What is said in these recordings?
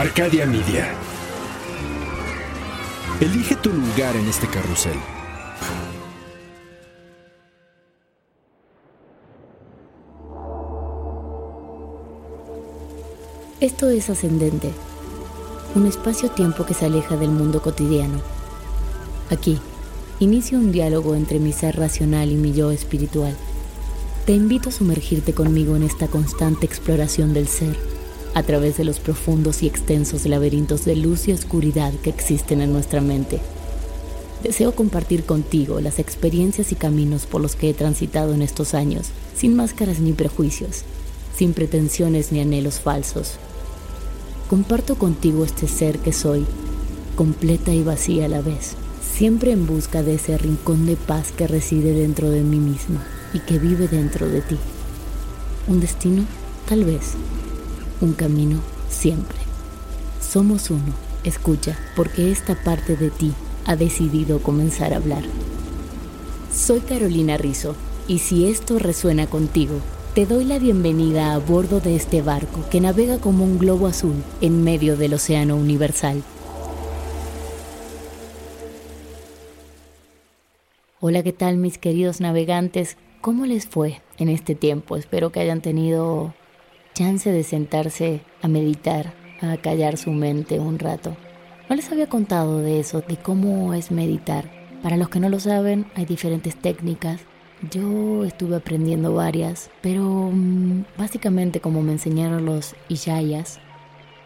Arcadia Media. Elige tu lugar en este carrusel. Esto es ascendente, un espacio-tiempo que se aleja del mundo cotidiano. Aquí, inicio un diálogo entre mi ser racional y mi yo espiritual. Te invito a sumergirte conmigo en esta constante exploración del ser, a través de los profundos y extensos laberintos de luz y oscuridad que existen en nuestra mente. Deseo compartir contigo las experiencias y caminos por los que he transitado en estos años, sin máscaras ni prejuicios, sin pretensiones ni anhelos falsos comparto contigo este ser que soy, completa y vacía a la vez, siempre en busca de ese rincón de paz que reside dentro de mí misma y que vive dentro de ti. Un destino, tal vez. Un camino, siempre. Somos uno, escucha, porque esta parte de ti ha decidido comenzar a hablar. Soy Carolina Rizzo, y si esto resuena contigo, te doy la bienvenida a bordo de este barco que navega como un globo azul en medio del océano universal. Hola, ¿qué tal mis queridos navegantes? ¿Cómo les fue en este tiempo? Espero que hayan tenido chance de sentarse a meditar, a callar su mente un rato. No les había contado de eso, de cómo es meditar. Para los que no lo saben, hay diferentes técnicas yo estuve aprendiendo varias, pero mm, básicamente como me enseñaron los Ishayas,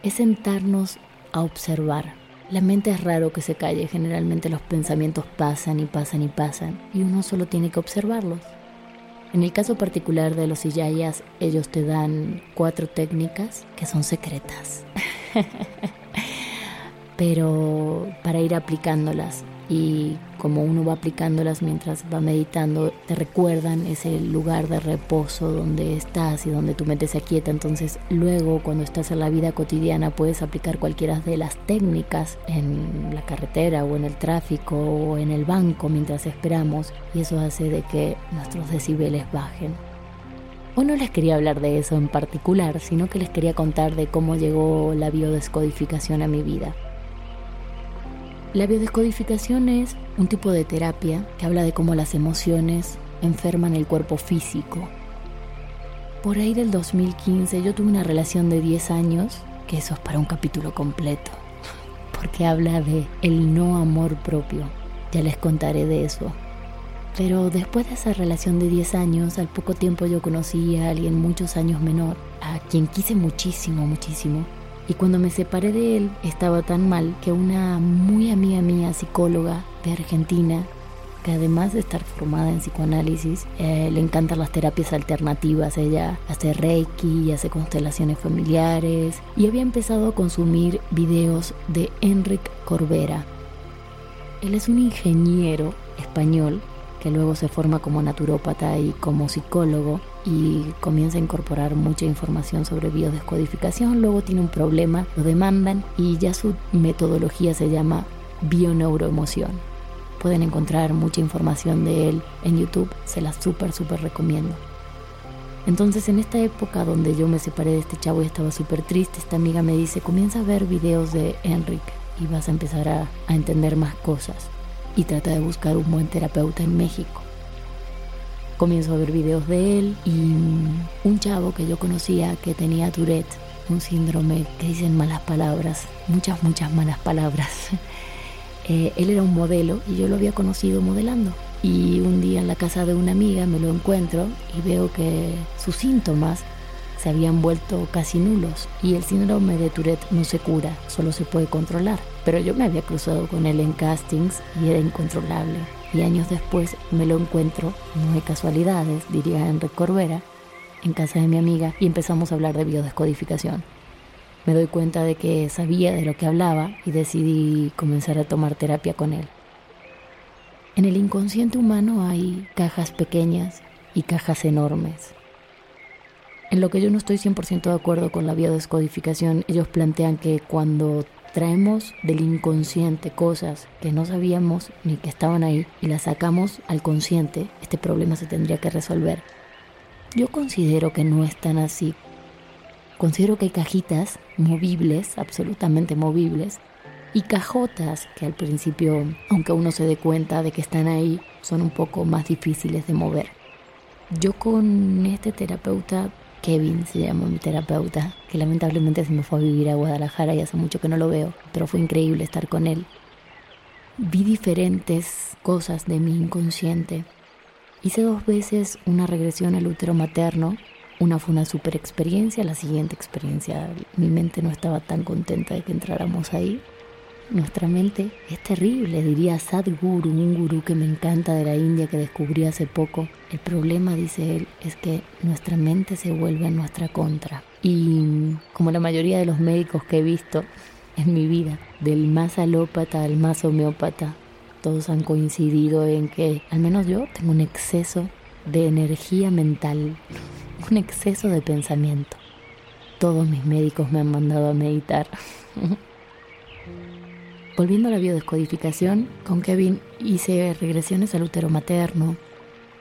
es sentarnos a observar. La mente es raro que se calle, generalmente los pensamientos pasan y pasan y pasan, y uno solo tiene que observarlos. En el caso particular de los Ishayas, ellos te dan cuatro técnicas que son secretas. pero para ir aplicándolas y como uno va aplicándolas mientras va meditando, te recuerdan ese lugar de reposo donde estás y donde tu mente se aquieta. Entonces luego cuando estás en la vida cotidiana puedes aplicar cualquiera de las técnicas en la carretera o en el tráfico o en el banco mientras esperamos y eso hace de que nuestros decibeles bajen. Hoy no les quería hablar de eso en particular, sino que les quería contar de cómo llegó la biodescodificación a mi vida. La biodescodificación es un tipo de terapia que habla de cómo las emociones enferman el cuerpo físico. Por ahí del 2015 yo tuve una relación de 10 años, que eso es para un capítulo completo, porque habla de el no amor propio. Ya les contaré de eso. Pero después de esa relación de 10 años, al poco tiempo yo conocí a alguien muchos años menor, a quien quise muchísimo, muchísimo, y cuando me separé de él estaba tan mal que una muy amiga mía, psicóloga de Argentina, que además de estar formada en psicoanálisis, eh, le encantan las terapias alternativas. Ella hace reiki, hace constelaciones familiares y había empezado a consumir videos de Enric Corbera. Él es un ingeniero español que luego se forma como naturópata y como psicólogo y comienza a incorporar mucha información sobre biodescodificación, luego tiene un problema, lo demandan y ya su metodología se llama bioneuroemoción. Pueden encontrar mucha información de él en YouTube, se la súper, súper recomiendo. Entonces en esta época donde yo me separé de este chavo y estaba súper triste, esta amiga me dice, comienza a ver videos de Enrique y vas a empezar a entender más cosas y trata de buscar un buen terapeuta en México. Comienzo a ver videos de él y un chavo que yo conocía que tenía Tourette, un síndrome que dicen malas palabras, muchas, muchas malas palabras. Eh, él era un modelo y yo lo había conocido modelando. Y un día en la casa de una amiga me lo encuentro y veo que sus síntomas se habían vuelto casi nulos y el síndrome de Tourette no se cura, solo se puede controlar. pero yo me había cruzado con él en castings y era incontrolable. Y años después me lo encuentro, no hay casualidades, diría Enrique Corbera, en casa de mi amiga y empezamos a hablar de biodescodificación. Me doy cuenta de que sabía de lo que hablaba y decidí comenzar a tomar terapia con él. En el inconsciente humano hay cajas pequeñas y cajas enormes. En lo que yo no estoy 100% de acuerdo con la biodescodificación, ellos plantean que cuando traemos del inconsciente cosas que no sabíamos ni que estaban ahí y las sacamos al consciente, este problema se tendría que resolver. Yo considero que no es tan así. Considero que hay cajitas movibles, absolutamente movibles, y cajotas que al principio, aunque uno se dé cuenta de que están ahí, son un poco más difíciles de mover. Yo con este terapeuta Kevin se llama mi terapeuta, que lamentablemente se me fue a vivir a Guadalajara y hace mucho que no lo veo, pero fue increíble estar con él. Vi diferentes cosas de mi inconsciente. Hice dos veces una regresión al útero materno. Una fue una super experiencia, la siguiente experiencia mi mente no estaba tan contenta de que entráramos ahí. Nuestra mente es terrible, diría Sadhguru, un gurú que me encanta de la India que descubrí hace poco. El problema, dice él, es que nuestra mente se vuelve en nuestra contra. Y como la mayoría de los médicos que he visto en mi vida, del más alópata al más homeópata, todos han coincidido en que, al menos yo, tengo un exceso de energía mental, un exceso de pensamiento. Todos mis médicos me han mandado a meditar. Volviendo a la biodescodificación, con Kevin hice regresiones al útero materno,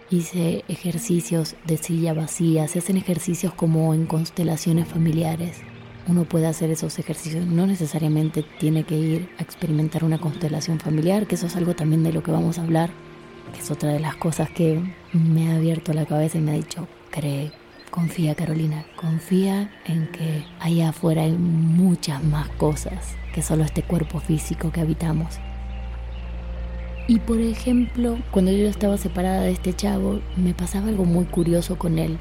hice ejercicios de silla vacía, se hacen ejercicios como en constelaciones familiares. Uno puede hacer esos ejercicios, no necesariamente tiene que ir a experimentar una constelación familiar, que eso es algo también de lo que vamos a hablar, que es otra de las cosas que me ha abierto la cabeza y me ha dicho, cree, confía Carolina, confía en que allá afuera hay muchas más cosas que solo este cuerpo físico que habitamos. Y por ejemplo, cuando yo estaba separada de este chavo, me pasaba algo muy curioso con él.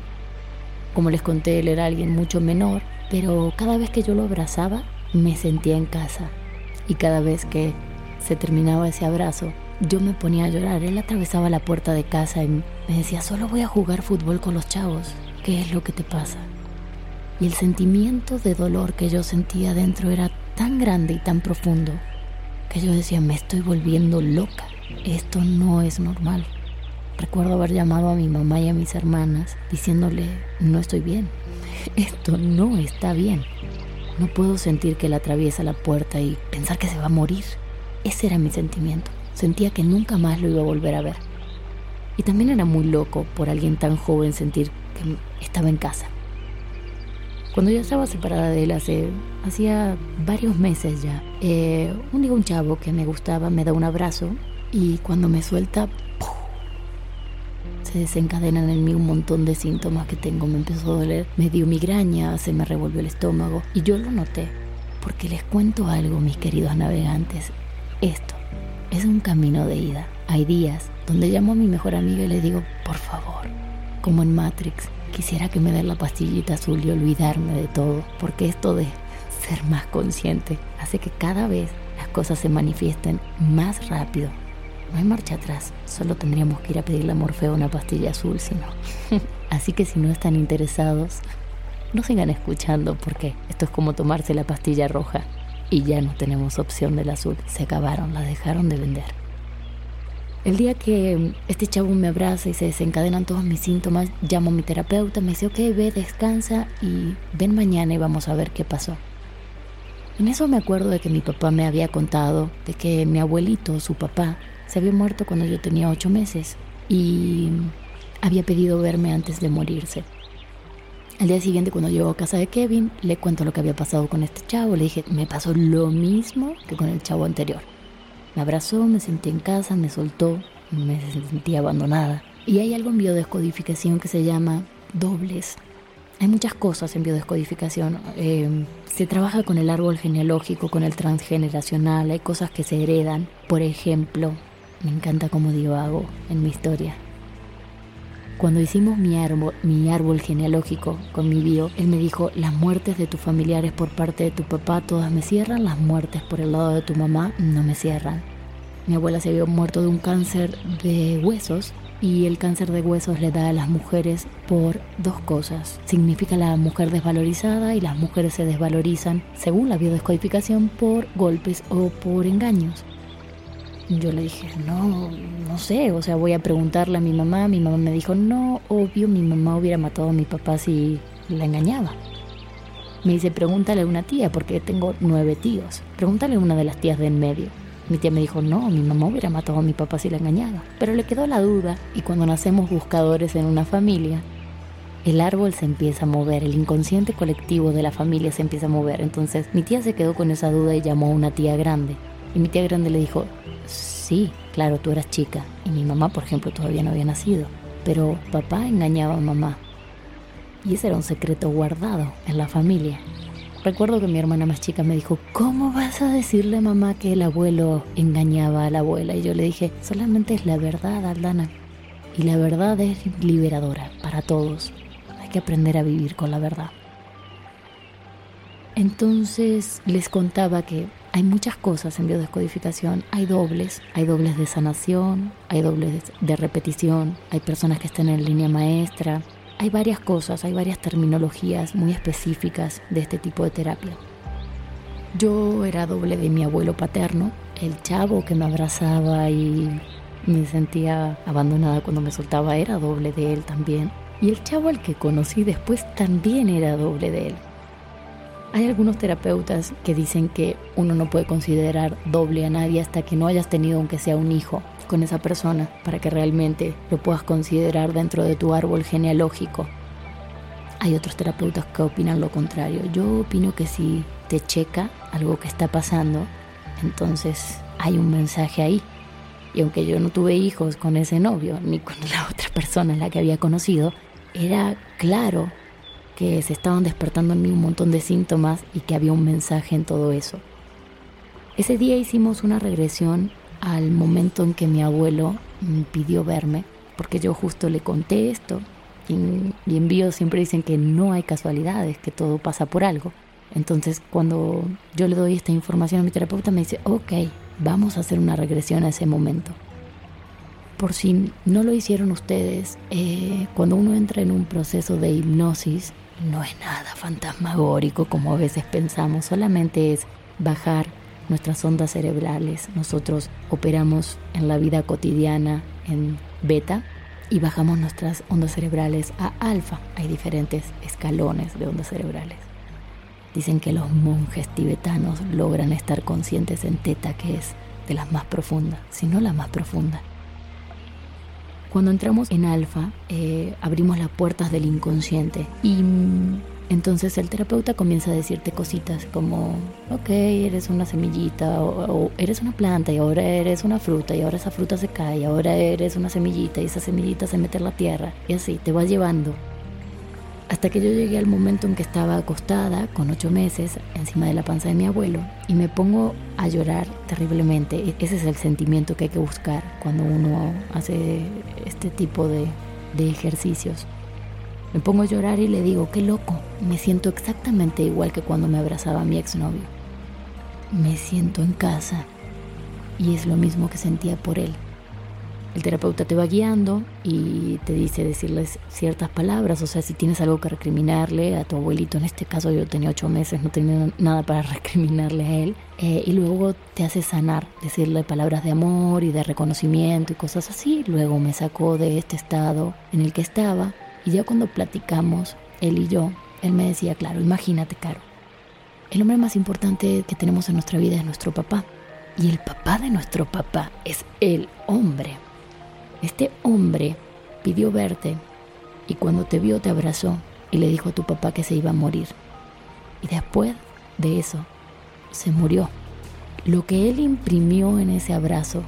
Como les conté, él era alguien mucho menor, pero cada vez que yo lo abrazaba, me sentía en casa. Y cada vez que se terminaba ese abrazo, yo me ponía a llorar. Él atravesaba la puerta de casa y me decía, solo voy a jugar fútbol con los chavos. ¿Qué es lo que te pasa? Y el sentimiento de dolor que yo sentía dentro era tan grande y tan profundo que yo decía, me estoy volviendo loca, esto no es normal. Recuerdo haber llamado a mi mamá y a mis hermanas diciéndole, no estoy bien, esto no está bien. No puedo sentir que él atraviesa la puerta y pensar que se va a morir. Ese era mi sentimiento. Sentía que nunca más lo iba a volver a ver. Y también era muy loco por alguien tan joven sentir que estaba en casa. Cuando yo estaba separada de él hace hacía varios meses ya, eh, un día un chavo que me gustaba me da un abrazo y cuando me suelta, se desencadenan en mí un montón de síntomas que tengo. Me empezó a doler, me dio migraña, se me revolvió el estómago y yo lo noté. Porque les cuento algo, mis queridos navegantes. Esto es un camino de ida. Hay días donde llamo a mi mejor amiga y le digo, por favor, como en Matrix, quisiera que me den la pastillita azul y olvidarme de todo, porque esto de ser más consciente hace que cada vez las cosas se manifiesten más rápido. No hay marcha atrás, solo tendríamos que ir a pedirle a Morfeo una pastilla azul, si no. Así que si no están interesados, no sigan escuchando porque esto es como tomarse la pastilla roja y ya no tenemos opción del azul. Se acabaron, la dejaron de vender. El día que este chavo me abraza y se desencadenan todos mis síntomas, llamo a mi terapeuta, me dice, ok, ve, descansa y ven mañana y vamos a ver qué pasó. En eso me acuerdo de que mi papá me había contado de que mi abuelito, su papá, se había muerto cuando yo tenía ocho meses y había pedido verme antes de morirse. Al día siguiente, cuando llego a casa de Kevin, le cuento lo que había pasado con este chavo. Le dije, me pasó lo mismo que con el chavo anterior. Me abrazó, me sentí en casa, me soltó, me sentí abandonada. Y hay algo en biodescodificación que se llama dobles. Hay muchas cosas en biodescodificación. Eh, se trabaja con el árbol genealógico, con el transgeneracional, hay cosas que se heredan. Por ejemplo, me encanta cómo digo hago en mi historia. Cuando hicimos mi árbol, mi árbol genealógico con mi bio, él me dijo, las muertes de tus familiares por parte de tu papá todas me cierran, las muertes por el lado de tu mamá no me cierran. Mi abuela se había muerto de un cáncer de huesos y el cáncer de huesos le da a las mujeres por dos cosas. Significa la mujer desvalorizada y las mujeres se desvalorizan, según la biodescodificación, por golpes o por engaños. Yo le dije, no, no sé, o sea, voy a preguntarle a mi mamá. Mi mamá me dijo, no, obvio, mi mamá hubiera matado a mi papá si la engañaba. Me dice, pregúntale a una tía, porque tengo nueve tíos. Pregúntale a una de las tías de en medio. Mi tía me dijo, no, mi mamá hubiera matado a mi papá si la engañaba. Pero le quedó la duda y cuando nacemos buscadores en una familia, el árbol se empieza a mover, el inconsciente colectivo de la familia se empieza a mover. Entonces mi tía se quedó con esa duda y llamó a una tía grande. Y mi tía grande le dijo, sí, claro, tú eras chica. Y mi mamá, por ejemplo, todavía no había nacido. Pero papá engañaba a mamá. Y ese era un secreto guardado en la familia. Recuerdo que mi hermana más chica me dijo, ¿cómo vas a decirle a mamá que el abuelo engañaba a la abuela? Y yo le dije, solamente es la verdad, Aldana. Y la verdad es liberadora para todos. Hay que aprender a vivir con la verdad. Entonces les contaba que hay muchas cosas en biodescodificación. Hay dobles, hay dobles de sanación, hay dobles de repetición, hay personas que están en línea maestra, hay varias cosas, hay varias terminologías muy específicas de este tipo de terapia. Yo era doble de mi abuelo paterno, el chavo que me abrazaba y me sentía abandonada cuando me soltaba era doble de él también. Y el chavo al que conocí después también era doble de él. Hay algunos terapeutas que dicen que uno no puede considerar doble a nadie hasta que no hayas tenido aunque sea un hijo con esa persona para que realmente lo puedas considerar dentro de tu árbol genealógico. Hay otros terapeutas que opinan lo contrario. Yo opino que si te checa algo que está pasando, entonces hay un mensaje ahí. Y aunque yo no tuve hijos con ese novio, ni con la otra persona en la que había conocido, era claro que se estaban despertando en mí un montón de síntomas y que había un mensaje en todo eso. Ese día hicimos una regresión al momento en que mi abuelo me pidió verme, porque yo justo le conté esto. Y, en bio siempre dicen que no hay casualidades, que todo pasa por algo. Entonces cuando yo le doy esta información a mi terapeuta me dice, ok, vamos a hacer una regresión a ese momento. Por si no lo hicieron ustedes, eh, cuando uno entra en un proceso de hipnosis, no es nada fantasmagórico como a veces pensamos, solamente es bajar nuestras ondas cerebrales. Nosotros operamos en la vida cotidiana en beta y bajamos nuestras ondas cerebrales a alfa. Hay diferentes escalones de ondas cerebrales. Dicen que los monjes tibetanos logran estar conscientes en teta, que es de las más profundas, si no la más profunda. Cuando entramos en alfa, eh, abrimos las puertas del inconsciente y entonces el terapeuta comienza a decirte cositas como, ok, eres una semillita o, eres una planta y ahora eres una fruta y ahora esa fruta se cae y ahora eres una semillita y esa semillita se mete en la tierra y así te vas llevando. Hasta que yo llegué al momento en que estaba acostada con ocho meses encima de la panza de mi abuelo y me pongo a llorar terriblemente. E-, ese es el sentimiento que hay que buscar cuando uno hace este tipo de, de ejercicios. Me pongo a llorar y le digo, qué loco, me siento exactamente igual que cuando me abrazaba mi exnovio. Me siento en casa y es lo mismo que sentía por él. El terapeuta te va guiando y te dice decirles ciertas palabras, o sea, si tienes algo que recriminarle a tu abuelito, en este caso yo tenía ocho meses, no tenía nada para recriminarle a él, eh, y luego te hace sanar, decirle palabras de amor y de reconocimiento y cosas así. Luego me sacó de este estado en el que estaba y ya cuando platicamos, él y yo, él me decía, claro, imagínate, Caro, el hombre más importante que tenemos en nuestra vida es nuestro papá. Y el papá de nuestro papá es el hombre. Este hombre pidió verte y cuando te vio te abrazó y le dijo a tu papá que se iba a morir. Y después de eso, se murió. Lo que él imprimió en ese abrazo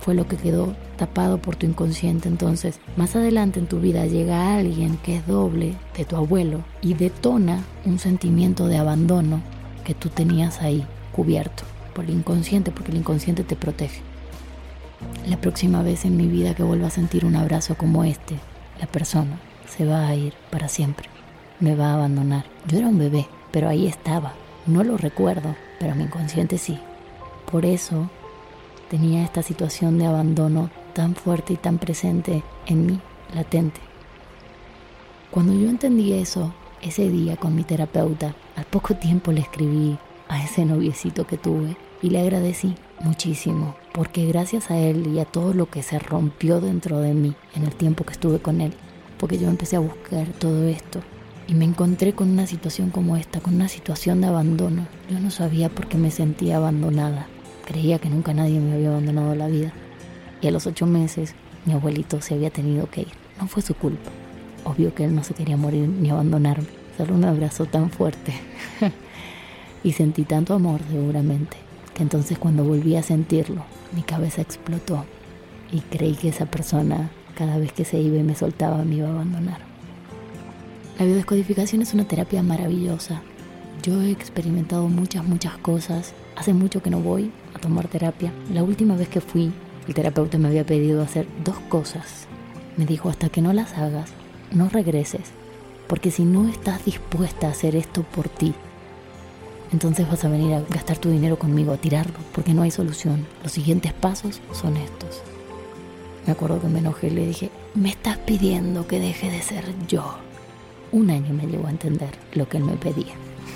fue lo que quedó tapado por tu inconsciente. Entonces, más adelante en tu vida llega alguien que es doble de tu abuelo y detona un sentimiento de abandono que tú tenías ahí cubierto por el inconsciente, porque el inconsciente te protege. La próxima vez en mi vida que vuelva a sentir un abrazo como este, la persona se va a ir para siempre, me va a abandonar. Yo era un bebé, pero ahí estaba. No lo recuerdo, pero mi inconsciente sí. Por eso tenía esta situación de abandono tan fuerte y tan presente en mí, latente. Cuando yo entendí eso, ese día con mi terapeuta, al poco tiempo le escribí a ese noviecito que tuve y le agradecí muchísimo, porque gracias a él y a todo lo que se rompió dentro de mí en el tiempo que estuve con él, porque yo empecé a buscar todo esto y me encontré con una situación como esta, con una situación de abandono. Yo no sabía por qué me sentía abandonada. Creía que nunca nadie me había abandonado la vida. Y a los ocho meses mi abuelito se había tenido que ir. No fue su culpa. Obvio que él no se quería morir ni abandonarme. Solo un abrazo tan fuerte. y sentí tanto amor seguramente entonces cuando volví a sentirlo, mi cabeza explotó y creí que esa persona cada vez que se iba y me soltaba me iba a abandonar. La biodescodificación es una terapia maravillosa. Yo he experimentado muchas, muchas cosas. Hace mucho que no voy a tomar terapia. La última vez que fui, el terapeuta me había pedido hacer dos cosas. Me dijo, hasta que no las hagas, no regreses. Porque si no estás dispuesta a hacer esto por ti, entonces vas a venir a gastar tu dinero conmigo, a tirarlo, porque no hay solución. Los siguientes pasos son estos. Me acuerdo que me enojé y le dije, me estás pidiendo que deje de ser yo. Un año me llevó a entender lo que él me pedía.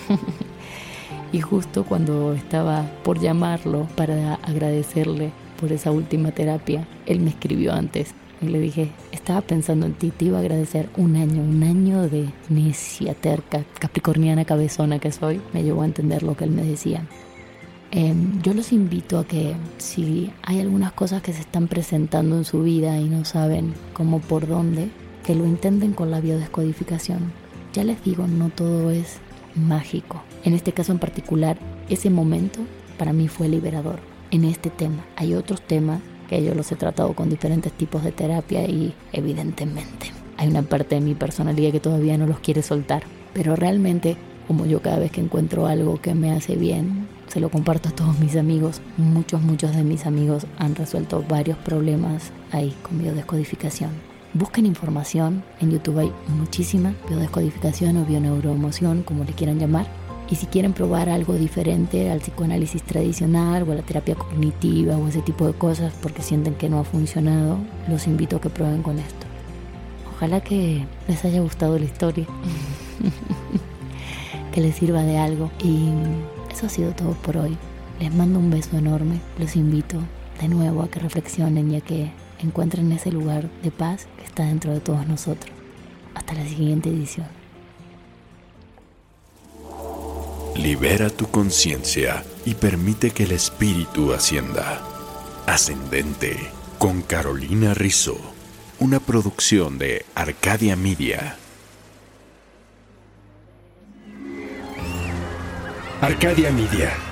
y justo cuando estaba por llamarlo para agradecerle por esa última terapia, él me escribió antes y le dije, estaba pensando en ti, te iba a agradecer un año, un año de necia, terca, capricorniana, cabezona que soy. Me llevó a entender lo que él me decía. Em, yo los invito a que si hay algunas cosas que se están presentando en su vida y no saben cómo por dónde, que lo intenten con la biodescodificación. Ya les digo, no todo es mágico. En este caso en particular, ese momento para mí fue liberador. En este tema hay otros temas que yo los he tratado con diferentes tipos de terapia y evidentemente hay una parte de mi personalidad que todavía no los quiere soltar. Pero realmente, como yo cada vez que encuentro algo que me hace bien, se lo comparto a todos mis amigos. Muchos, muchos de mis amigos han resuelto varios problemas ahí con biodescodificación. Busquen información, en YouTube hay muchísima biodescodificación o bioneuroemoción, como le quieran llamar y si quieren probar algo diferente al psicoanálisis tradicional o a la terapia cognitiva o ese tipo de cosas porque sienten que no ha funcionado, los invito a que prueben con esto. Ojalá que les haya gustado la historia, que les sirva de algo. Y eso ha sido todo por hoy. Les mando un beso enorme. Los invito de nuevo a que reflexionen y a que encuentren ese lugar de paz que está dentro de todos nosotros. Hasta la siguiente edición. Libera tu conciencia y permite que el espíritu ascienda. Ascendente con Carolina Rizzo. Una producción de Arcadia Media. Arcadia Media.